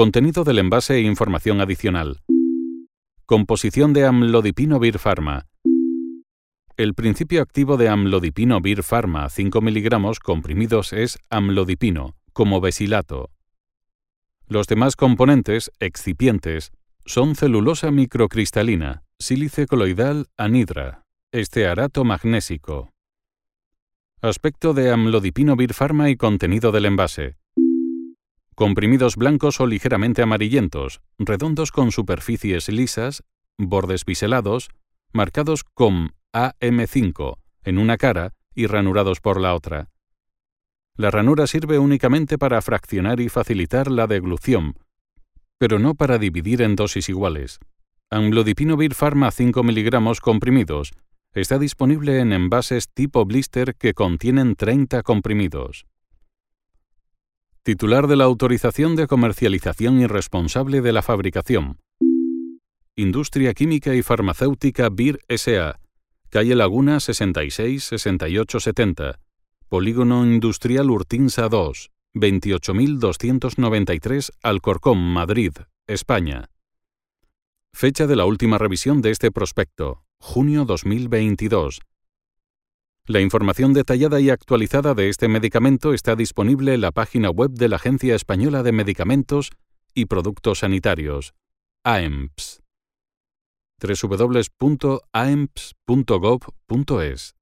Contenido del envase e información adicional. Composición de amlodipino Vir Pharma. El principio activo de amlodipino Vir Pharma 5 mg comprimidos es amlodipino, como besilato. Los demás componentes, excipientes, son celulosa microcristalina, sílice coloidal anhidra, estearato magnésico. Aspecto de amlodipino Vir Pharma y contenido del envase. Comprimidos blancos o ligeramente amarillentos, redondos con superficies lisas, bordes biselados, marcados con AM5 en una cara y ranurados por la otra. La ranura sirve únicamente para fraccionar y facilitar la deglución, pero no para dividir en dosis iguales. Amlodipino-Vir Pharma 5 mg comprimidos está disponible en envases tipo blister que contienen 30 comprimidos. Titular de la autorización de comercialización y responsable de la fabricación. Industria Química y Farmacéutica BIR SA, calle Laguna 66 68 70, Polígono Industrial Urtinsa 2, 28293 Alcorcón, Madrid, España. Fecha de la última revisión de este prospecto, junio 2022. La información detallada y actualizada de este medicamento está disponible en la página web de la Agencia Española de Medicamentos y Productos Sanitarios, AEMPS. www.aemps.gov.es